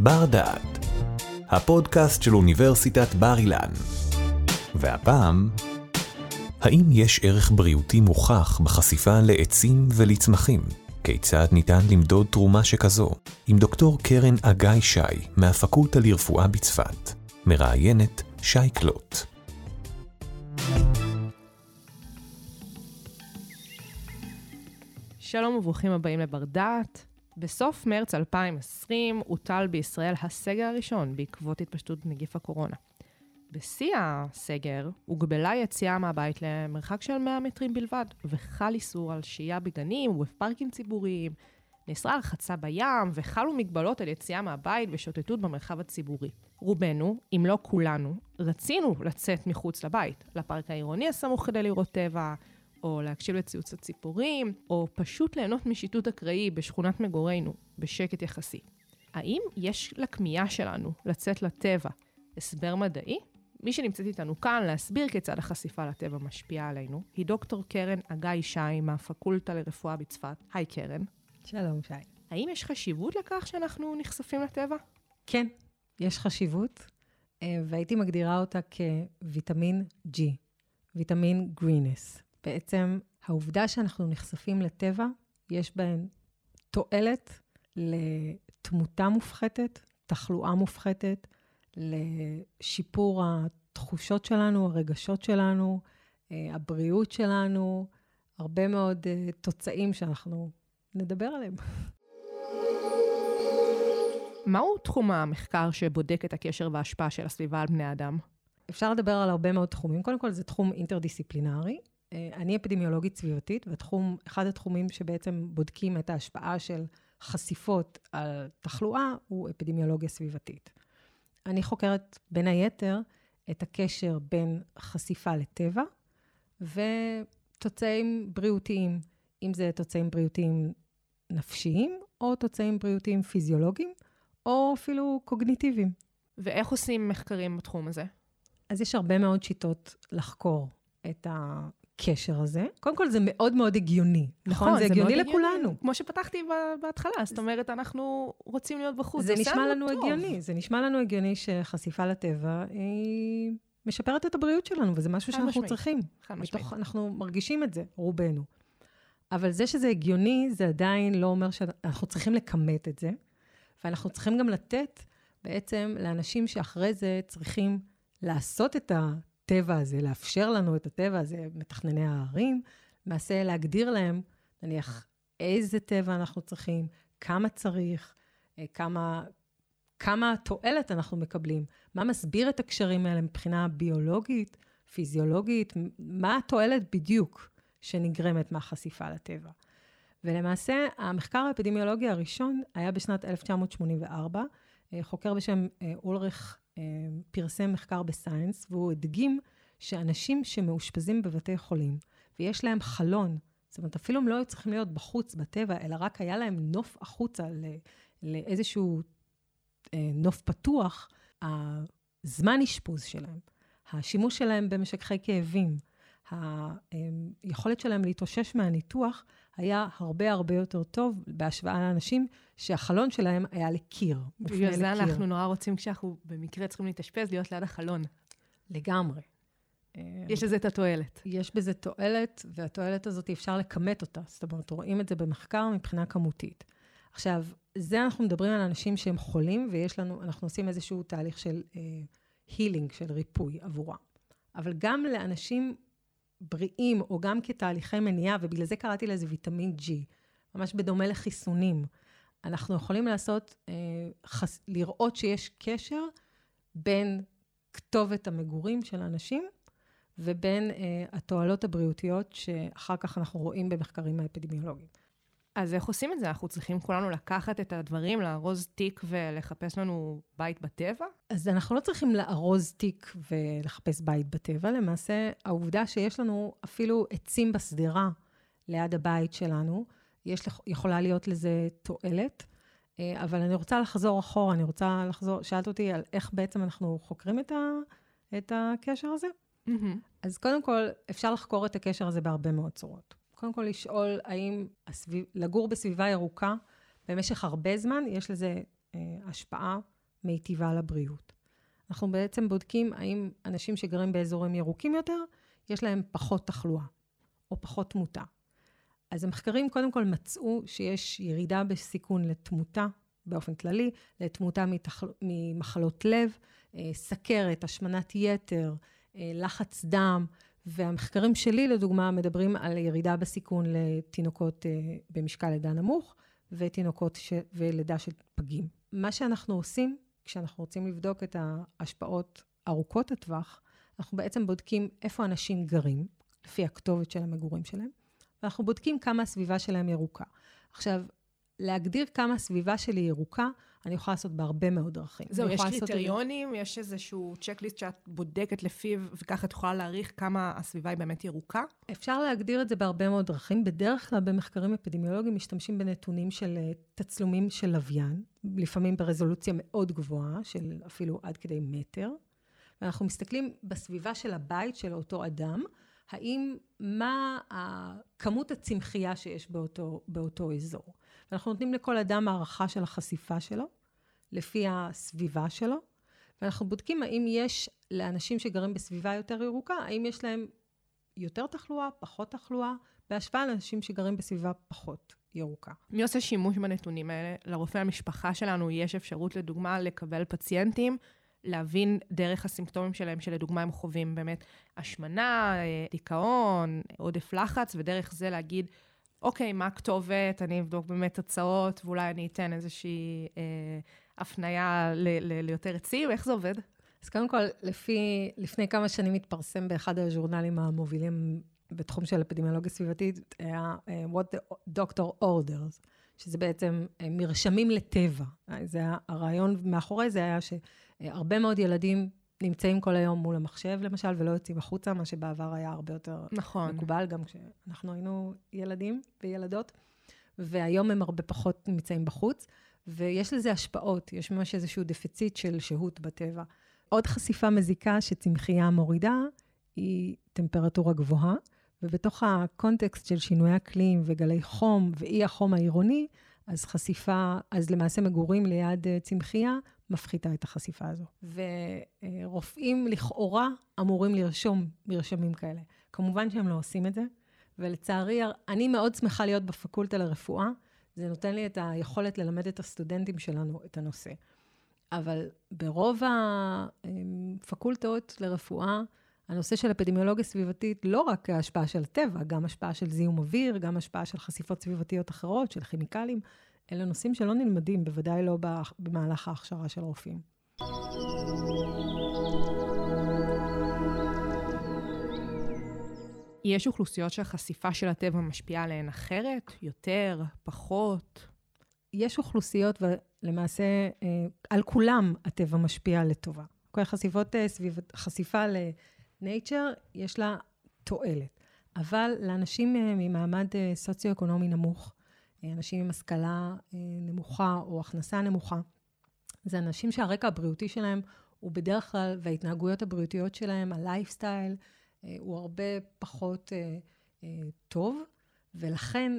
בר דעת, הפודקאסט של אוניברסיטת בר אילן. והפעם, האם יש ערך בריאותי מוכח בחשיפה לעצים ולצמחים? כיצד ניתן למדוד תרומה שכזו? עם דוקטור קרן אגאי שי מהפקולטה לרפואה בצפת, מראיינת שי קלוט. שלום וברוכים הבאים לבר דעת. בסוף מרץ 2020 הוטל בישראל הסגר הראשון בעקבות התפשטות נגיף הקורונה. בשיא הסגר הוגבלה יציאה מהבית למרחק של 100 מטרים בלבד, וחל איסור על שהייה בגנים ובפארקים ציבוריים, נאסרה הרחצה בים, וחלו מגבלות על יציאה מהבית ושוטטות במרחב הציבורי. רובנו, אם לא כולנו, רצינו לצאת מחוץ לבית, לפארק העירוני הסמוך כדי לראות טבע, או להקשיב לציוץ הציפורים, או פשוט ליהנות משיטוט אקראי בשכונת מגורינו, בשקט יחסי. האם יש לכמיהה שלנו לצאת לטבע הסבר מדעי? מי שנמצאת איתנו כאן להסביר כיצד החשיפה לטבע משפיעה עלינו, היא דוקטור קרן אגאי שי מהפקולטה לרפואה בצפת. היי קרן. שלום שי. האם יש חשיבות לכך שאנחנו נחשפים לטבע? כן, יש חשיבות, אה, והייתי מגדירה אותה כוויטמין G, ויטמין גרינס. בעצם העובדה שאנחנו נחשפים לטבע, יש בהן תועלת לתמותה מופחתת, תחלואה מופחתת, לשיפור התחושות שלנו, הרגשות שלנו, אה, הבריאות שלנו, הרבה מאוד אה, תוצאים שאנחנו נדבר עליהם. מהו תחום המחקר שבודק את הקשר וההשפעה של הסביבה על בני אדם? אפשר לדבר על הרבה מאוד תחומים. קודם כל, זה תחום אינטרדיסציפלינרי. אה, אני אפידמיולוגית סביבתית, ואחד התחומים שבעצם בודקים את ההשפעה של חשיפות על תחלואה הוא אפידמיולוגיה סביבתית. אני חוקרת בין היתר את הקשר בין חשיפה לטבע ותוצאים בריאותיים, אם זה תוצאים בריאותיים נפשיים, או תוצאים בריאותיים פיזיולוגיים, או אפילו קוגניטיביים. ואיך עושים מחקרים בתחום הזה? אז יש הרבה מאוד שיטות לחקור את הקשר הזה. קודם כל, זה מאוד מאוד הגיוני. נכון, נכון זה, זה הגיוני לכולנו. הגיוני. כמו שפתחתי בהתחלה, זאת אומרת, אנחנו רוצים להיות בחוץ. זה נשמע לנו טוב. הגיוני, זה נשמע לנו הגיוני שחשיפה לטבע היא משפרת את הבריאות שלנו, וזה משהו שאנחנו משמעית. צריכים. חד משמעית. אנחנו מרגישים את זה, רובנו. אבל זה שזה הגיוני, זה עדיין לא אומר שאנחנו צריכים לכמת את זה, ואנחנו צריכים גם לתת בעצם לאנשים שאחרי זה צריכים לעשות את ה... הטבע הזה, לאפשר לנו את הטבע הזה, מתכנני הערים, למעשה להגדיר להם, נניח, איזה טבע אנחנו צריכים, כמה צריך, אה, כמה, כמה תועלת אנחנו מקבלים, מה מסביר את הקשרים האלה מבחינה ביולוגית, פיזיולוגית, מה התועלת בדיוק שנגרמת מהחשיפה לטבע. ולמעשה, המחקר האפידמיולוגי הראשון היה בשנת 1984. אה, חוקר בשם אה, אולריך פרסם מחקר בסיינס, והוא הדגים שאנשים שמאושפזים בבתי חולים, ויש להם חלון, זאת אומרת, אפילו הם לא היו צריכים להיות בחוץ, בטבע, אלא רק היה להם נוף החוצה לאיזשהו אה, נוף פתוח, הזמן אשפוז שלהם, השימוש שלהם במשככי כאבים, היכולת שלהם להתאושש מהניתוח היה הרבה הרבה יותר טוב בהשוואה לאנשים שהחלון שלהם היה לקיר. בגלל זה לקיר. אנחנו נורא רוצים, כשאנחנו במקרה צריכים להתאשפז, להיות ליד החלון. לגמרי. יש לזה את התועלת. יש בזה תועלת, והתועלת הזאת אפשר לכמת אותה. זאת אומרת, רואים את זה במחקר מבחינה כמותית. עכשיו, זה אנחנו מדברים על אנשים שהם חולים, ויש לנו, אנחנו עושים איזשהו תהליך של הילינג, uh, של ריפוי עבורם. אבל גם לאנשים בריאים, או גם כתהליכי מניעה, ובגלל זה קראתי לזה ויטמין G, ממש בדומה לחיסונים. אנחנו יכולים לעשות, אה, חס, לראות שיש קשר בין כתובת המגורים של אנשים ובין אה, התועלות הבריאותיות שאחר כך אנחנו רואים במחקרים האפידמיולוגיים. אז איך עושים את זה? אנחנו צריכים כולנו לקחת את הדברים, לארוז תיק ולחפש לנו בית בטבע? אז אנחנו לא צריכים לארוז תיק ולחפש בית בטבע. למעשה, העובדה שיש לנו אפילו עצים בשדרה ליד הבית שלנו, יש, יכולה להיות לזה תועלת. אה, אבל אני רוצה לחזור אחורה, אני רוצה לחזור, שאלת אותי על איך בעצם אנחנו חוקרים את, ה, את הקשר הזה? Mm-hmm. אז קודם כל, אפשר לחקור את הקשר הזה בהרבה מאוד צורות. קודם כל לשאול האם הסביב, לגור בסביבה ירוקה במשך הרבה זמן, יש לזה השפעה מיטיבה לבריאות. אנחנו בעצם בודקים האם אנשים שגרים באזורים ירוקים יותר, יש להם פחות תחלואה או פחות תמותה. אז המחקרים קודם כל מצאו שיש ירידה בסיכון לתמותה באופן כללי, לתמותה מתחל... ממחלות לב, אה, סכרת, השמנת יתר, אה, לחץ דם, והמחקרים שלי, לדוגמה, מדברים על ירידה בסיכון לתינוקות אה, במשקל לידה נמוך ותינוקות ש... ולידה של פגים. מה שאנחנו עושים כשאנחנו רוצים לבדוק את ההשפעות ארוכות הטווח, אנחנו בעצם בודקים איפה אנשים גרים, לפי הכתובת של המגורים שלהם, ואנחנו בודקים כמה הסביבה שלהם ירוקה. עכשיו, להגדיר כמה הסביבה שלי ירוקה, אני יכולה לעשות בהרבה מאוד דרכים. זהו, יש קריטריונים, יש איזשהו צ'קליסט שאת בודקת לפיו, וככה את יכולה להעריך כמה הסביבה היא באמת ירוקה? אפשר להגדיר את זה בהרבה מאוד דרכים. בדרך כלל במחקרים אפידמיולוגיים משתמשים בנתונים של אה, תצלומים של לוויין, לפעמים ברזולוציה מאוד גבוהה, של אפילו עד כדי מטר. ואנחנו מסתכלים בסביבה של הבית של אותו אדם, האם, מה כמות הצמחייה שיש באותו, באותו אזור. ואנחנו נותנים לכל אדם הערכה של החשיפה שלו, לפי הסביבה שלו, ואנחנו בודקים האם יש לאנשים שגרים בסביבה יותר ירוקה, האם יש להם יותר תחלואה, פחות תחלואה, בהשוואה לאנשים שגרים בסביבה פחות ירוקה. מי עושה שימוש בנתונים האלה? לרופא המשפחה שלנו יש אפשרות, לדוגמה, לקבל פציינטים להבין דרך הסימפטומים שלהם, שלדוגמה הם חווים באמת השמנה, אה, דיכאון, עודף לחץ, ודרך זה להגיד, אוקיי, מה הכתובת, אני אבדוק באמת תוצאות, ואולי אני אתן איזושהי אה, הפנייה ל- ל- ליותר עצים, איך זה עובד? אז קודם כל, לפי, לפני כמה שנים התפרסם באחד הז'ורנלים המובילים בתחום של אפידמיולוגיה סביבתית, היה uh, What the Doctor Orders, שזה בעצם uh, מרשמים לטבע. זה היה, הרעיון מאחורי זה היה שהרבה מאוד ילדים נמצאים כל היום מול המחשב, למשל, ולא יוצאים החוצה, מה שבעבר היה הרבה יותר נכון. מקובל, גם כשאנחנו היינו ילדים וילדות, והיום הם הרבה פחות נמצאים בחוץ, ויש לזה השפעות, יש ממש איזשהו דפיציט של שהות בטבע. עוד חשיפה מזיקה שצמחייה מורידה, היא טמפרטורה גבוהה, ובתוך הקונטקסט של שינוי אקלים וגלי חום ואי החום העירוני, אז חשיפה, אז למעשה מגורים ליד אה, צמחייה מפחיתה את החשיפה הזו. ורופאים לכאורה אמורים לרשום מרשמים כאלה. כמובן שהם לא עושים את זה, ולצערי, אני מאוד שמחה להיות בפקולטה לרפואה. זה נותן לי את היכולת ללמד את הסטודנטים שלנו את הנושא. אבל ברוב הפקולטות לרפואה, הנושא של אפידמיולוגיה סביבתית, לא רק השפעה של הטבע, גם השפעה של זיהום אוויר, גם השפעה של חשיפות סביבתיות אחרות, של כימיקלים, אלה נושאים שלא נלמדים, בוודאי לא במהלך ההכשרה של רופאים. יש אוכלוסיות שהחשיפה של הטבע משפיעה עליהן אחרת, יותר, פחות? יש אוכלוסיות, ולמעשה אה, על כולם הטבע משפיע לטובה. כל החשיפות אה, סביב, חשיפה לנייצ'ר, יש לה תועלת. אבל לאנשים אה, ממעמד סוציו-אקונומי נמוך, אנשים עם השכלה נמוכה או הכנסה נמוכה, זה אנשים שהרקע הבריאותי שלהם הוא בדרך כלל, וההתנהגויות הבריאותיות שלהם, הלייפסטייל, הוא הרבה פחות טוב, ולכן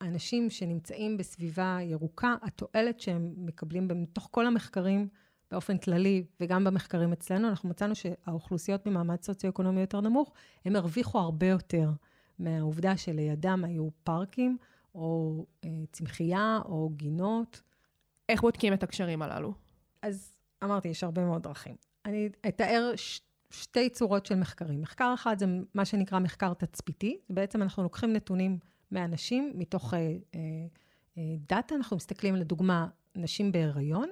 אנשים שנמצאים בסביבה ירוקה, התועלת שהם מקבלים מתוך כל המחקרים באופן כללי, וגם במחקרים אצלנו, אנחנו מצאנו שהאוכלוסיות במעמד סוציו-אקונומי יותר נמוך, הם הרוויחו הרבה יותר מהעובדה שלידם היו פארקים, או אה, צמחייה, או גינות. איך בודקים את הקשרים הללו? אז אמרתי, יש הרבה מאוד דרכים. אני אתאר ש... שתי צורות של מחקרים. מחקר אחד זה מה שנקרא מחקר תצפיתי, בעצם אנחנו לוקחים נתונים מאנשים מתוך אה, אה, אה, דאטה. אנחנו מסתכלים, לדוגמה, נשים בהיריון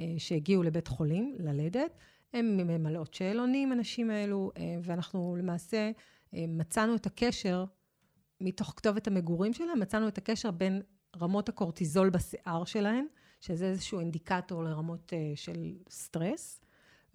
אה, שהגיעו לבית חולים ללדת, הן ממלאות שאלונים, הנשים האלו, אה, ואנחנו למעשה אה, מצאנו את הקשר, מתוך כתובת המגורים שלהם, מצאנו את הקשר בין רמות הקורטיזול בשיער שלהן, שזה איזשהו אינדיקטור לרמות אה, של סטרס,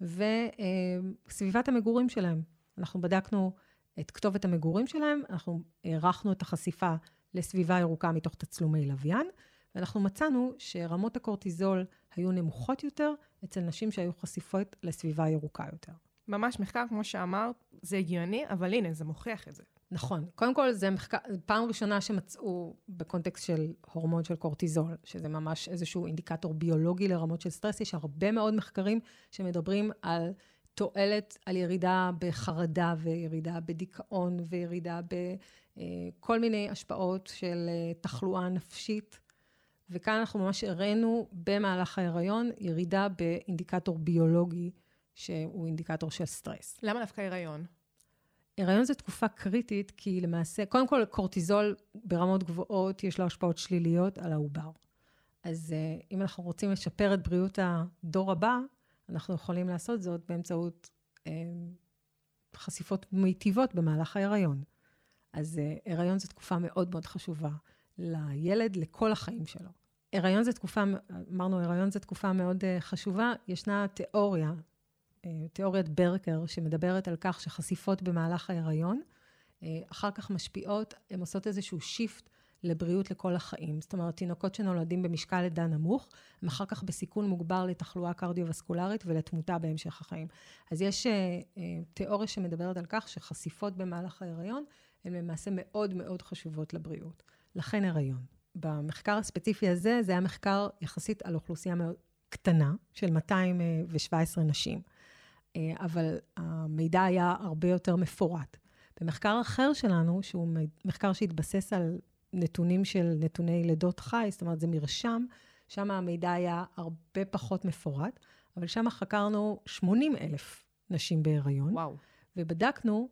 וסביבת המגורים שלהם. אנחנו בדקנו את כתובת המגורים שלהם, אנחנו הערכנו את החשיפה לסביבה ירוקה מתוך תצלומי לוויין, ואנחנו מצאנו שרמות הקורטיזול היו נמוכות יותר אצל נשים שהיו חשיפות לסביבה ירוקה יותר. ממש מחקר, כמו שאמרת, זה הגיוני, אבל הנה, זה מוכיח את זה. נכון. קודם כל, זה מחקר, פעם ראשונה שמצאו בקונטקסט של הורמון של קורטיזול, שזה ממש איזשהו אינדיקטור ביולוגי לרמות של סטרס. יש הרבה מאוד מחקרים שמדברים על תועלת, על ירידה בחרדה וירידה בדיכאון וירידה בכל מיני השפעות של אה, תחלואה נפשית. וכאן אנחנו ממש הראינו במהלך ההיריון ירידה באינדיקטור ביולוגי, שהוא אינדיקטור של סטרס. למה דווקא הריון? הריון זו תקופה קריטית, כי למעשה, קודם כל, קורטיזול ברמות גבוהות, יש לו השפעות שליליות על העובר. אז uh, אם אנחנו רוצים לשפר את בריאות הדור הבא, אנחנו יכולים לעשות זאת באמצעות uh, חשיפות מיטיבות במהלך ההיריון. אז uh, הריון זו תקופה מאוד מאוד חשובה לילד, לכל החיים שלו. הריון זו תקופה, אמרנו, הריון זו תקופה מאוד חשובה. ישנה תיאוריה אה, תיאוריית ברקר, שמדברת על כך שחשיפות במהלך ההיריון, אה, אחר כך משפיעות, הן עושות איזשהו שיפט לבריאות לכל החיים. זאת אומרת, תינוקות שנולדים במשקל לידה נמוך, הם אחר כך בסיכון מוגבר לתחלואה קרדיו-וסקולרית ולתמותה בהמשך החיים. אז יש אה, תיאוריה שמדברת על כך שחשיפות במהלך ההיריון הן למעשה מאוד מאוד חשובות לבריאות. לכן הריון. במחקר הספציפי הזה, זה היה מחקר יחסית על אוכלוסייה מאוד קטנה, של 217 נשים. אה, אבל המידע היה הרבה יותר מפורט. במחקר אחר שלנו, שהוא מחקר שהתבסס על נתונים של נתוני לידות חי, זאת אומרת, זה מרשם, שם המידע היה הרבה פחות מפורט, אבל שם חקרנו 80 אלף נשים בהיריון. וואו. ובדקנו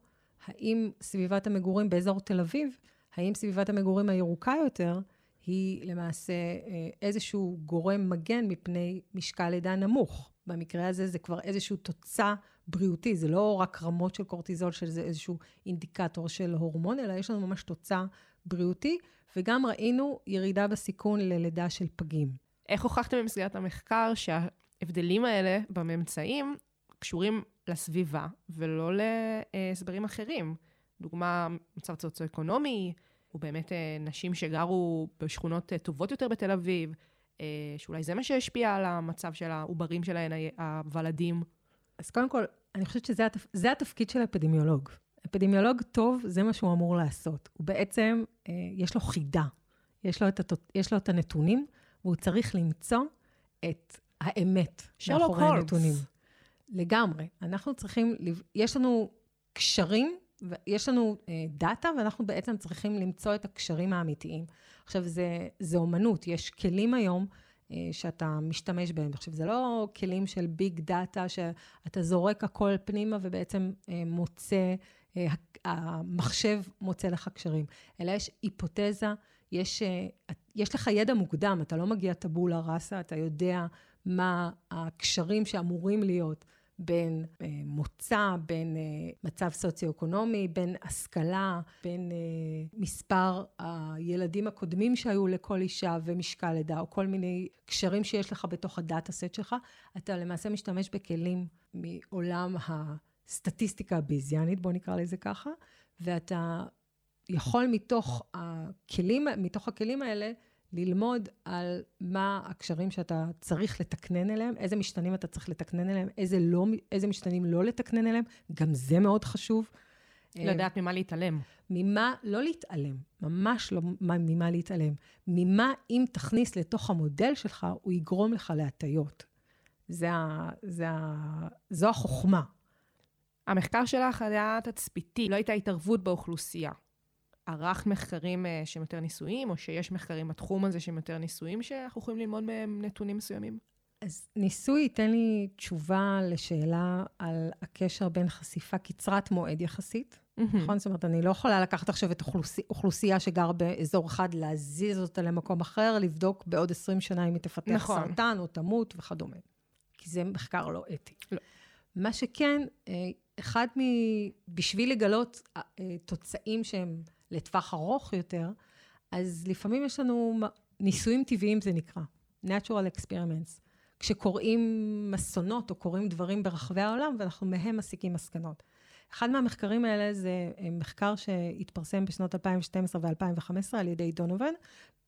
האם סביבת המגורים באזור תל אביב, האם סביבת המגורים הירוקה יותר, היא למעשה אה, איזשהו גורם מגן מפני משקל לידה נמוך. במקרה הזה זה כבר איזשהו תוצאה בריאותי, זה לא רק רמות של קורטיזול, שזה איזשהו אינדיקטור של הורמון, אלא יש לנו ממש תוצאה בריאותי, וגם ראינו ירידה בסיכון ללידה של פגים. איך הוכחתם במסגרת המחקר שההבדלים האלה בממצאים קשורים לסביבה ולא להסברים אחרים? דוגמה, מצב סוציו-אקונומי, או באמת אה, נשים שגרו בשכונות אה, טובות יותר בתל אביב, שאולי זה מה שהשפיע על המצב של העוברים שלהן, הוולדים. אז קודם כל, אני חושבת שזה התפ... התפקיד של אפידמיולוג. אפידמיולוג טוב, זה מה שהוא אמור לעשות. הוא בעצם, אה, יש לו חידה, יש לו, את הת... יש לו את הנתונים, והוא צריך למצוא את האמת מאחורי הנתונים. לגמרי. אנחנו צריכים, יש לנו קשרים, יש לנו אה, data, ואנחנו בעצם צריכים למצוא את הקשרים האמיתיים. עכשיו, זה, זה אומנות, יש כלים היום אה, שאתה משתמש בהם. עכשיו, זה לא כלים של big data, שאתה זורק הכל פנימה ובעצם אה, מוצא, המחשב מוצא לך קשרים, אלא יש היפותזה, יש, יש לך ידע מוקדם, אתה לא מגיע טבולה ראסה, אתה יודע מה הקשרים שאמורים להיות. בין אה, מוצא, בין אה, מצב סוציו-אקונומי, בין השכלה, בין אה, מספר הילדים הקודמים שהיו לכל אישה ומשקל לידה, או כל מיני קשרים שיש לך בתוך הדאטה סט שלך, אתה למעשה משתמש בכלים מעולם הסטטיסטיקה הביזיאנית, בוא נקרא לזה ככה, ואתה יכול מתוך הכלים, מתוך הכלים האלה, ללמוד על מה הקשרים שאתה צריך לתקנן אליהם, איזה משתנים אתה צריך לתקנן אליהם, איזה, לא, איזה משתנים לא לתקנן אליהם, גם זה מאוד חשוב. לדעת ממה להתעלם. ממה לא להתעלם, ממש לא ממה להתעלם. ממה אם תכניס לתוך המודל שלך, הוא יגרום לך להטיות. זה ה, זה ה, זו החוכמה. המחקר שלך היה תצפיתי, לא הייתה התערבות באוכלוסייה. ערכת מחקרים אה, שהם יותר ניסויים, או שיש מחקרים בתחום הזה שהם יותר ניסויים, שאנחנו יכולים ללמוד מהם נתונים מסוימים? אז ניסוי ייתן לי תשובה לשאלה על הקשר בין חשיפה קצרת מועד יחסית. Mm-hmm. נכון? זאת אומרת, אני לא יכולה לקחת עכשיו את אוכלוסי, אוכלוסייה שגר באזור אחד, להזיז אותה למקום אחר, לבדוק בעוד 20 שנה אם היא תפתח נכון. סרטן או תמות וכדומה. כי זה מחקר לא אתי. לא. מה שכן, אה, אחד מ... בשביל לגלות אה, תוצאים שהם לטווח ארוך יותר, אז לפעמים יש לנו ניסויים טבעיים, זה נקרא, Natural Experiments. כשקורים אסונות או קורים דברים ברחבי העולם, ואנחנו מהם מסיקים מסקנות. אחד מהמחקרים האלה זה אה, מחקר שהתפרסם בשנות 2012 ו-2015 על ידי דונובן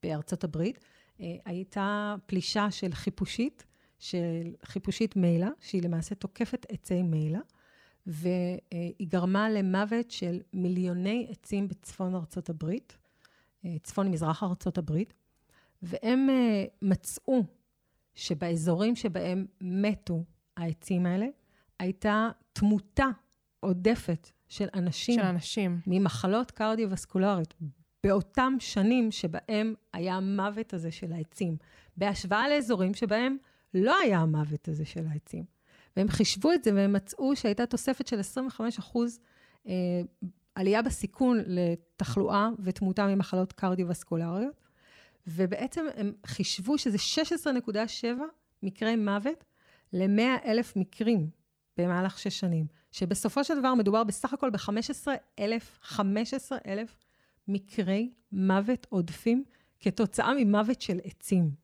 בארצות הברית. אה, הייתה פלישה של חיפושית, של חיפושית מיילה, שהיא למעשה תוקפת עצי מיילה, והיא גרמה למוות של מיליוני עצים בצפון ארצות הברית, אה, צפון-מזרח ארצות הברית, והם אה, מצאו שבאזורים שבהם מתו העצים האלה, הייתה תמותה עודפת של אנשים, של אנשים. ממחלות קרדיו-וסקולריות, באותם שנים שבהם היה המוות הזה של העצים, בהשוואה לאזורים שבהם לא היה המוות הזה של העצים. והם חישבו את זה והם מצאו שהייתה תוספת של 25 אחוז אה, עלייה בסיכון לתחלואה ותמותה ממחלות קרדיו-וסקולריות, ובעצם הם חישבו שזה 16.7 מקרי מוות ל-100 אלף מקרים במהלך שש שנים, שבסופו של דבר מדובר בסך הכל ב-15 אלף, 15 אלף מקרי מוות עודפים כתוצאה ממוות של עצים.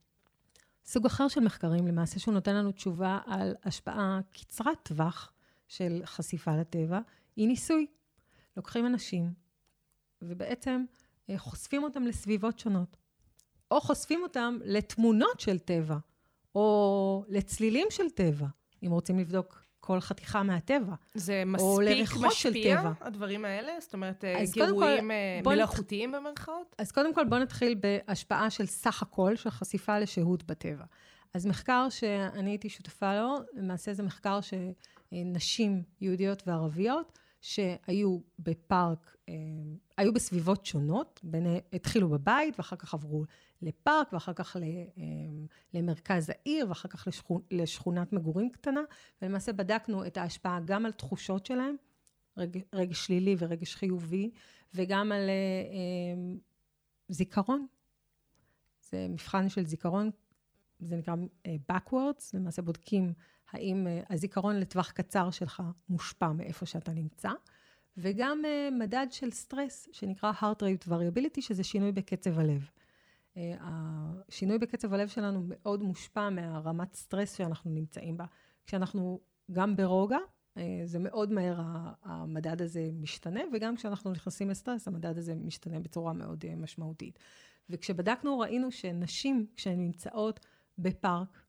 סוג אחר של מחקרים, למעשה, שהוא נותן לנו תשובה על השפעה קצרת טווח של חשיפה לטבע, היא ניסוי. לוקחים אנשים ובעצם אה, חושפים אותם לסביבות שונות, או חושפים אותם לתמונות של טבע, או לצלילים של טבע, אם רוצים לבדוק כל חתיכה מהטבע. זה מספיק משפיע, הדברים האלה? זאת אומרת, אה, גירויים אה, מלאכותיים במרכאות? אז קודם כל, בואו נתחיל בהשפעה של סך הכל, של חשיפה לשהות בטבע. אז מחקר שאני הייתי שותפה לו, למעשה זה מחקר שנשים יהודיות וערביות, שהיו בפארק, אה, היו בסביבות שונות, בין, התחילו בבית ואחר כך עברו לפארק ואחר כך אה, למרכז העיר ואחר כך לשכונ, לשכונת מגורים קטנה, ולמעשה בדקנו את ההשפעה גם על תחושות שלהם, רגש, רגש שלילי ורגש חיובי, וגם על אה, זיכרון. זה מבחן של זיכרון, זה נקרא backwards, למעשה בודקים האם uh, הזיכרון לטווח קצר שלך מושפע מאיפה שאתה נמצא, וגם uh, מדד של סטרס, שנקרא heart rate variability, שזה שינוי בקצב הלב. Uh, השינוי בקצב הלב שלנו מאוד מושפע מהרמת סטרס שאנחנו נמצאים בה. כשאנחנו גם ברוגע, uh, זה מאוד מהר המדד הזה משתנה, וגם כשאנחנו נכנסים לסטרס, המדד הזה משתנה בצורה מאוד uh, משמעותית. וכשבדקנו, ראינו שנשים, כשהן נמצאות בפארק,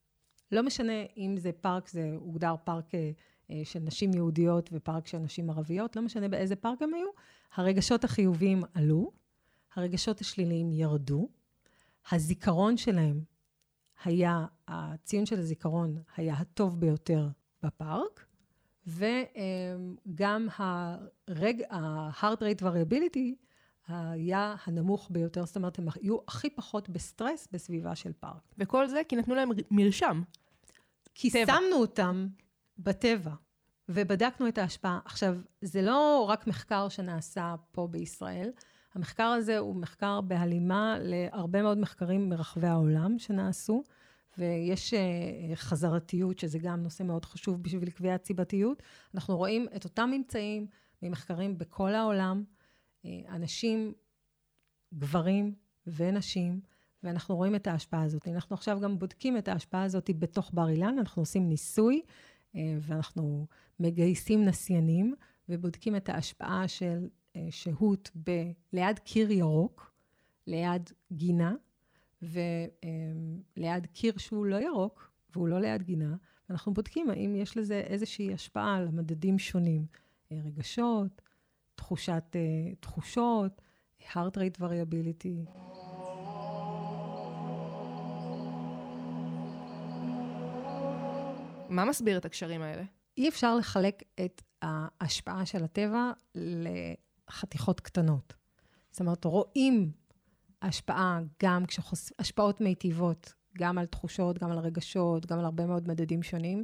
לא משנה אם זה פארק, זה הוגדר פארק אה, אה, של נשים יהודיות ופארק של נשים ערביות, לא משנה באיזה פארק הם היו, הרגשות החיוביים עלו, הרגשות השליליים ירדו, הזיכרון שלהם היה, הציון של הזיכרון היה הטוב ביותר בפארק, וגם ה-heart rate variability היה הנמוך ביותר, זאת אומרת, הם היו הכי פחות בסטרס בסביבה של פארק. וכל זה כי נתנו להם מרשם. כי טבע. שמנו אותם בטבע, ובדקנו את ההשפעה. עכשיו, זה לא רק מחקר שנעשה פה בישראל, המחקר הזה הוא מחקר בהלימה להרבה מאוד מחקרים מרחבי העולם שנעשו, ויש uh, חזרתיות, שזה גם נושא מאוד חשוב בשביל קביעת סיבתיות. אנחנו רואים את אותם ממצאים ממחקרים בכל העולם, אנשים, גברים ונשים, ואנחנו רואים את ההשפעה הזאת. אנחנו עכשיו גם בודקים את ההשפעה הזאת בתוך בר אילן, אנחנו עושים ניסוי, אה, ואנחנו מגייסים נסיינים, ובודקים את ההשפעה של אה, שהות ב- ליד קיר ירוק, ליד גינה, וליד קיר שהוא לא ירוק, והוא לא ליד גינה, ואנחנו בודקים האם יש לזה איזושהי השפעה על המדדים שונים, אה, רגשות, תחושת, תחושות, heart rate variability. מה מסביר את הקשרים האלה? אי אפשר לחלק את ההשפעה של הטבע לחתיכות קטנות. זאת אומרת, רואים השפעה גם כשחוש... השפעות מיטיבות, גם על תחושות, גם על רגשות, גם על הרבה מאוד מדדים שונים,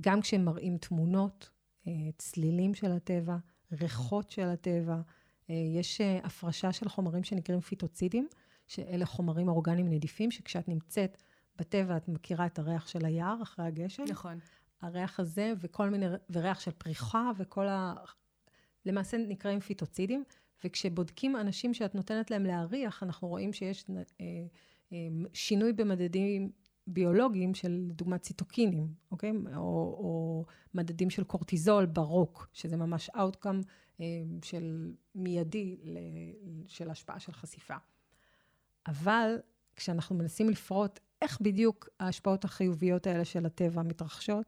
גם כשהם מראים תמונות, אה, צלילים של הטבע, ריחות של הטבע. אה, יש אה, הפרשה של חומרים שנקראים פיטוצידים, שאלה חומרים אורגניים נדיפים, שכשאת נמצאת בטבע את מכירה את הריח של היער אחרי הגשם. נכון. הריח הזה וכל מיני, וריח של פריחה וכל ה... למעשה נקראים פיטוצידים, וכשבודקים אנשים שאת נותנת להם להריח, אנחנו רואים שיש אה, שינוי במדדים ביולוגיים של דוגמת ציטוקינים, אוקיי? או, או מדדים של קורטיזול ברוק, שזה ממש outcome אה, של מיידי של השפעה של חשיפה. אבל כשאנחנו מנסים לפרוט איך בדיוק ההשפעות החיוביות האלה של הטבע מתרחשות,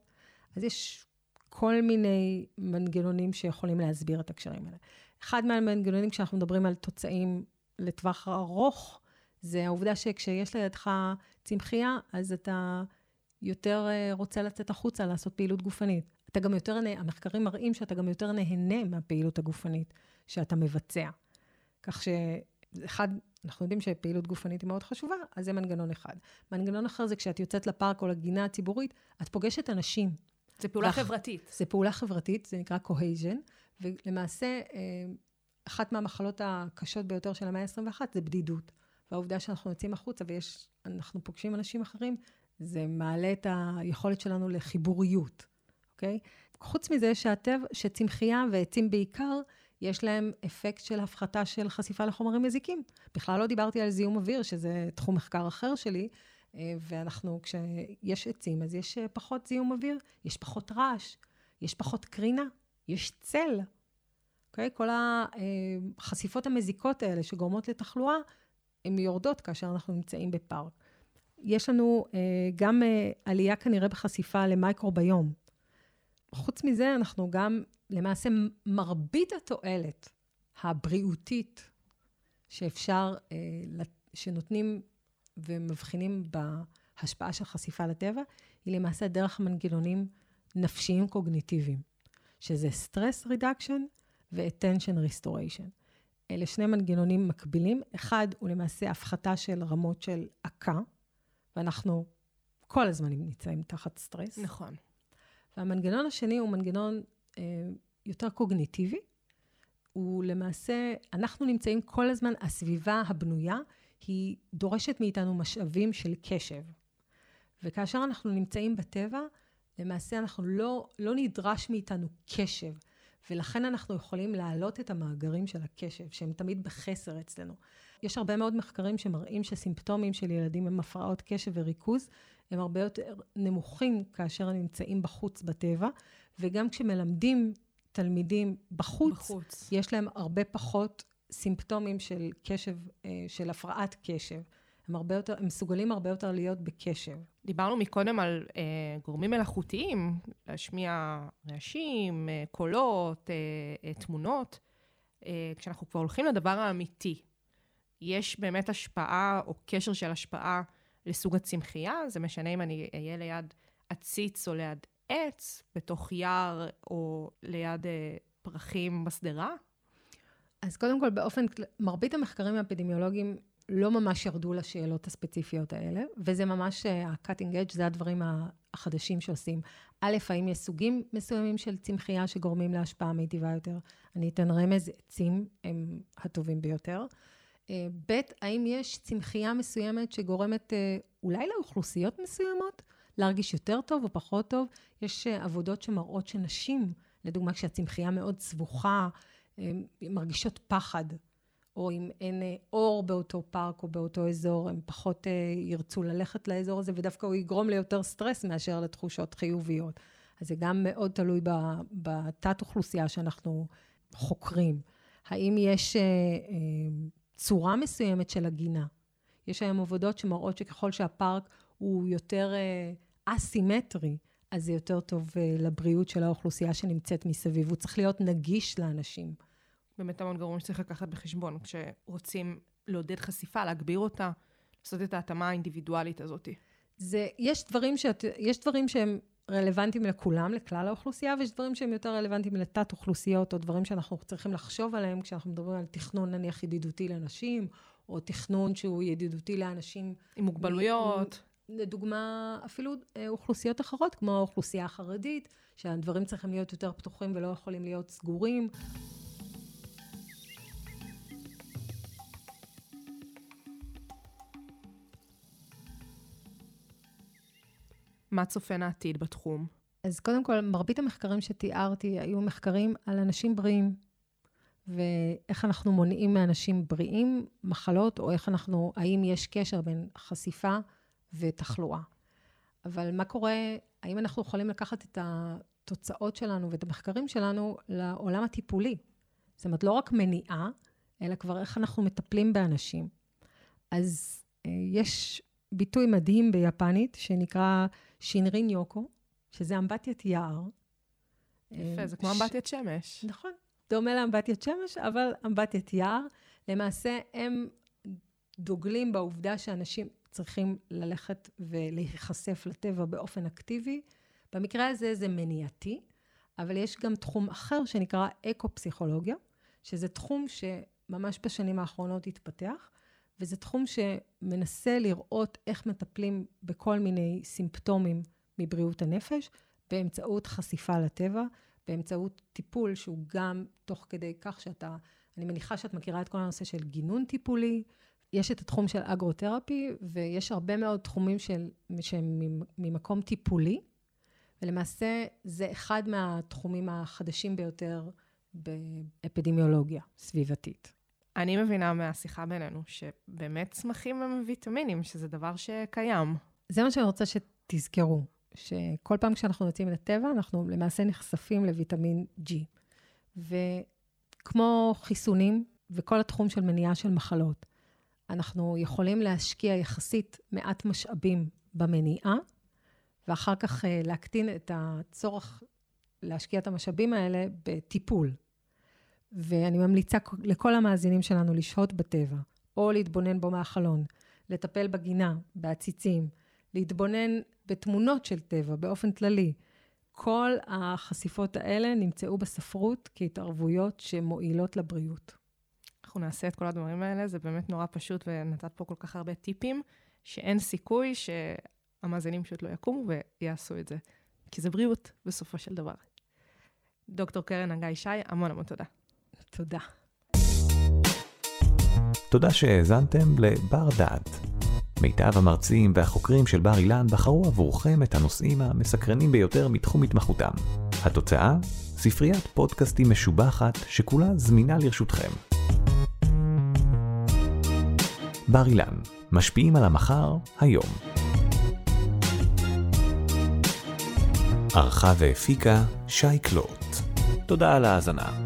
אז יש כל מיני מנגנונים שיכולים להסביר את הקשרים האלה. אחד מהמנגנונים, כשאנחנו מדברים על תוצאים לטווח ארוך, זה העובדה שכשיש לידך צמחייה, אז אתה יותר אה, רוצה לצאת החוצה, לעשות פעילות גופנית. אתה גם יותר, המחקרים מראים שאתה גם יותר נהנה מהפעילות הגופנית שאתה מבצע. כך שאחד, אנחנו יודעים שפעילות גופנית היא מאוד חשובה, אז זה מנגנון אחד. מנגנון אחר זה כשאת יוצאת לפארק או לגינה הציבורית, את פוגשת אנשים. זה פעולה ואח... חברתית. זה פעולה חברתית, זה נקרא cohesion, ולמעשה, אה, אחת מהמחלות הקשות ביותר של המאה ה-21 זה בדידות. והעובדה שאנחנו יוצאים החוצה ואנחנו פוגשים אנשים אחרים, זה מעלה את היכולת שלנו לחיבוריות, אוקיי? חוץ מזה שהטבע, שצמחייה ועצים בעיקר, יש להם אפקט של הפחתה של חשיפה לחומרים מזיקים. בכלל לא דיברתי על זיהום אוויר, שזה תחום מחקר אחר שלי, אה, ואנחנו, כשיש עצים, אז יש אה, פחות זיהום אוויר, יש פחות רעש, יש פחות קרינה, יש צל. אוקיי? כל החשיפות המזיקות האלה שגורמות לתחלואה, הן יורדות כאשר אנחנו נמצאים בפארק. יש לנו אה, גם אה, עלייה כנראה בחשיפה למייקרוביום. חוץ מזה, אנחנו גם, למעשה, מרבית התועלת הבריאותית שאפשר, אה, שנותנים ומבחינים בהשפעה של חשיפה לטבע, היא למעשה דרך מנגנונים נפשיים קוגניטיביים, שזה stress reduction ו-attention restoration. אלה שני מנגנונים מקבילים. אחד הוא למעשה הפחתה של רמות של עקה, ואנחנו כל הזמן נמצאים תחת סטרס. נכון. והמנגנון השני הוא מנגנון אה, יותר קוגניטיבי. הוא למעשה, אנחנו נמצאים כל הזמן, הסביבה הבנויה היא דורשת מאיתנו משאבים של קשב. וכאשר אנחנו נמצאים בטבע, למעשה אנחנו לא, לא נדרש מאיתנו קשב. ולכן אנחנו יכולים להעלות את המאגרים של הקשב, שהם תמיד בחסר אצלנו. יש הרבה מאוד מחקרים שמראים שסימפטומים של ילדים עם הפרעות קשב וריכוז, הם הרבה יותר נמוכים כאשר הם נמצאים בחוץ בטבע, וגם כשמלמדים תלמידים בחוץ, בחוץ. יש להם הרבה פחות סימפטומים של קשב, אה, של הפרעת קשב. הם הרבה יותר, הם מסוגלים הרבה יותר להיות בקשב. דיברנו מקודם על אה, גורמים מלאכותיים, להשמיע רעשים, אה, קולות, אה, אה, תמונות. אה, כשאנחנו כבר הולכים לדבר האמיתי, יש באמת השפעה או קשר של השפעה לסוג הצמחייה? זה משנה אם אני אהיה ליד עציץ או ליד עץ, בתוך יער או ליד אה, פרחים בשדרה? אז קודם כל, באופן, מרבית המחקרים האפידמיולוגיים לא ממש ירדו לשאלות הספציפיות האלה, וזה ממש ה-cutting edge, זה הדברים החדשים שעושים. א', האם יש סוגים מסוימים של צמחייה שגורמים להשפעה מיטיבה יותר? אני אתן רמז, עצים הם הטובים ביותר. אה, ב', האם יש צמחייה מסוימת שגורמת אה, אולי לאוכלוסיות מסוימות להרגיש יותר טוב או פחות טוב? יש אה, עבודות שמראות שנשים, לדוגמה, כשהצמחייה מאוד סבוכה, מרגישות פחד או אם אין אה, אור באותו פארק או באותו אזור, הם פחות אה, ירצו ללכת לאזור הזה, ודווקא הוא יגרום ליותר סטרס מאשר לתחושות חיוביות. אז זה גם מאוד תלוי בתת-אוכלוסייה שאנחנו חוקרים. האם יש אה, צורה מסוימת של הגינה? יש היום עבודות שמראות שככל שהפארק הוא יותר אסימטרי, אז זה יותר טוב לבריאות של האוכלוסייה שנמצאת מסביב. הוא צריך להיות נגיש לאנשים. באמת המון גרוע שצריך לקחת בחשבון כשרוצים לעודד חשיפה, להגביר אותה, לעשות את ההתאמה האינדיבידואלית הזאת. זה, יש דברים, שאת, יש דברים שהם רלוונטיים לכולם, לכלל האוכלוסייה, ויש דברים שהם יותר רלוונטיים לתת אוכלוסיות, או דברים שאנחנו צריכים לחשוב עליהם כשאנחנו מדברים על תכנון נניח ידידותי לנשים, או תכנון שהוא ידידותי לאנשים... עם מוגבלויות. לדוגמה, אפילו אה, אוכלוסיות אחרות, כמו האוכלוסייה החרדית, שהדברים צריכים להיות יותר פתוחים ולא יכולים להיות סגורים. מה צופן העתיד בתחום? אז קודם כל, מרבית המחקרים שתיארתי היו מחקרים על אנשים בריאים, ואיך אנחנו מונעים מאנשים בריאים מחלות, או איך אנחנו, האם יש קשר בין חשיפה ותחלואה. אבל מה קורה, האם אנחנו יכולים לקחת את התוצאות שלנו ואת המחקרים שלנו לעולם הטיפולי? זאת אומרת, לא רק מניעה, אלא כבר איך אנחנו מטפלים באנשים. אז אה, יש ביטוי מדהים ביפנית, שנקרא שינרין יוקו, שזה אמבטיית יער, יפה, זה כמו אמבטיית שמש. נכון, דומה לאמבטיית שמש, אבל אמבטיית יער. למעשה, הם דוגלים בעובדה שאנשים צריכים ללכת ולהיחשף לטבע באופן אקטיבי. במקרה הזה זה מניעתי, אבל יש גם תחום אחר שנקרא אקו-פסיכולוגיה, שזה תחום שממש בשנים האחרונות התפתח, וזה תחום שמנסה לראות איך מטפלים בכל מיני סימפטומים מבריאות הנפש, באמצעות חשיפה לטבע, באמצעות טיפול שהוא גם תוך כדי כך שאתה, אני מניחה שאת מכירה את כל הנושא של גינון טיפולי, יש את התחום של אגרותרפי, ויש הרבה מאוד תחומים של, שהם ממקום טיפולי, ולמעשה זה אחד מהתחומים החדשים ביותר באפידמיולוגיה סביבתית. אני מבינה מהשיחה בינינו שבאמת צמחים הם ויטמינים, שזה דבר שקיים. זה מה שאני רוצה שתזכרו, שכל פעם כשאנחנו יוצאים לטבע, אנחנו למעשה נחשפים לויטמין G. וכמו חיסונים וכל התחום של מניעה של מחלות, אנחנו יכולים להשקיע יחסית מעט משאבים במניעה, ואחר כך אה, להקטין את הצורך להשקיע את המשאבים האלה בטיפול. ואני ממליצה לכל המאזינים שלנו לשהות בטבע, או להתבונן בו מהחלון, לטפל בגינה, בעציצים, להתבונן בתמונות של טבע באופן כללי. כל החשיפות האלה נמצאו בספרות כהתערבויות שמועילות לבריאות. אנחנו נעשה את כל הדברים האלה, זה באמת נורא פשוט, ונתת פה כל כך הרבה טיפים, שאין סיכוי שהמאזינים פשוט לא יקומו ויעשו את זה. כי זה בריאות בסופו של דבר. דוקטור קרן אגאי שי, המון המון תודה. תודה. תודה שהאזנתם לבר דעת. מיטב המרצים והחוקרים של בר אילן בחרו עבורכם את הנושאים המסקרנים ביותר מתחום התמחותם. התוצאה? ספריית פודקאסטים משובחת שכולה זמינה לרשותכם. בר אילן, משפיעים על המחר, היום. ערכה והפיקה שי קלוט. תודה על ההאזנה.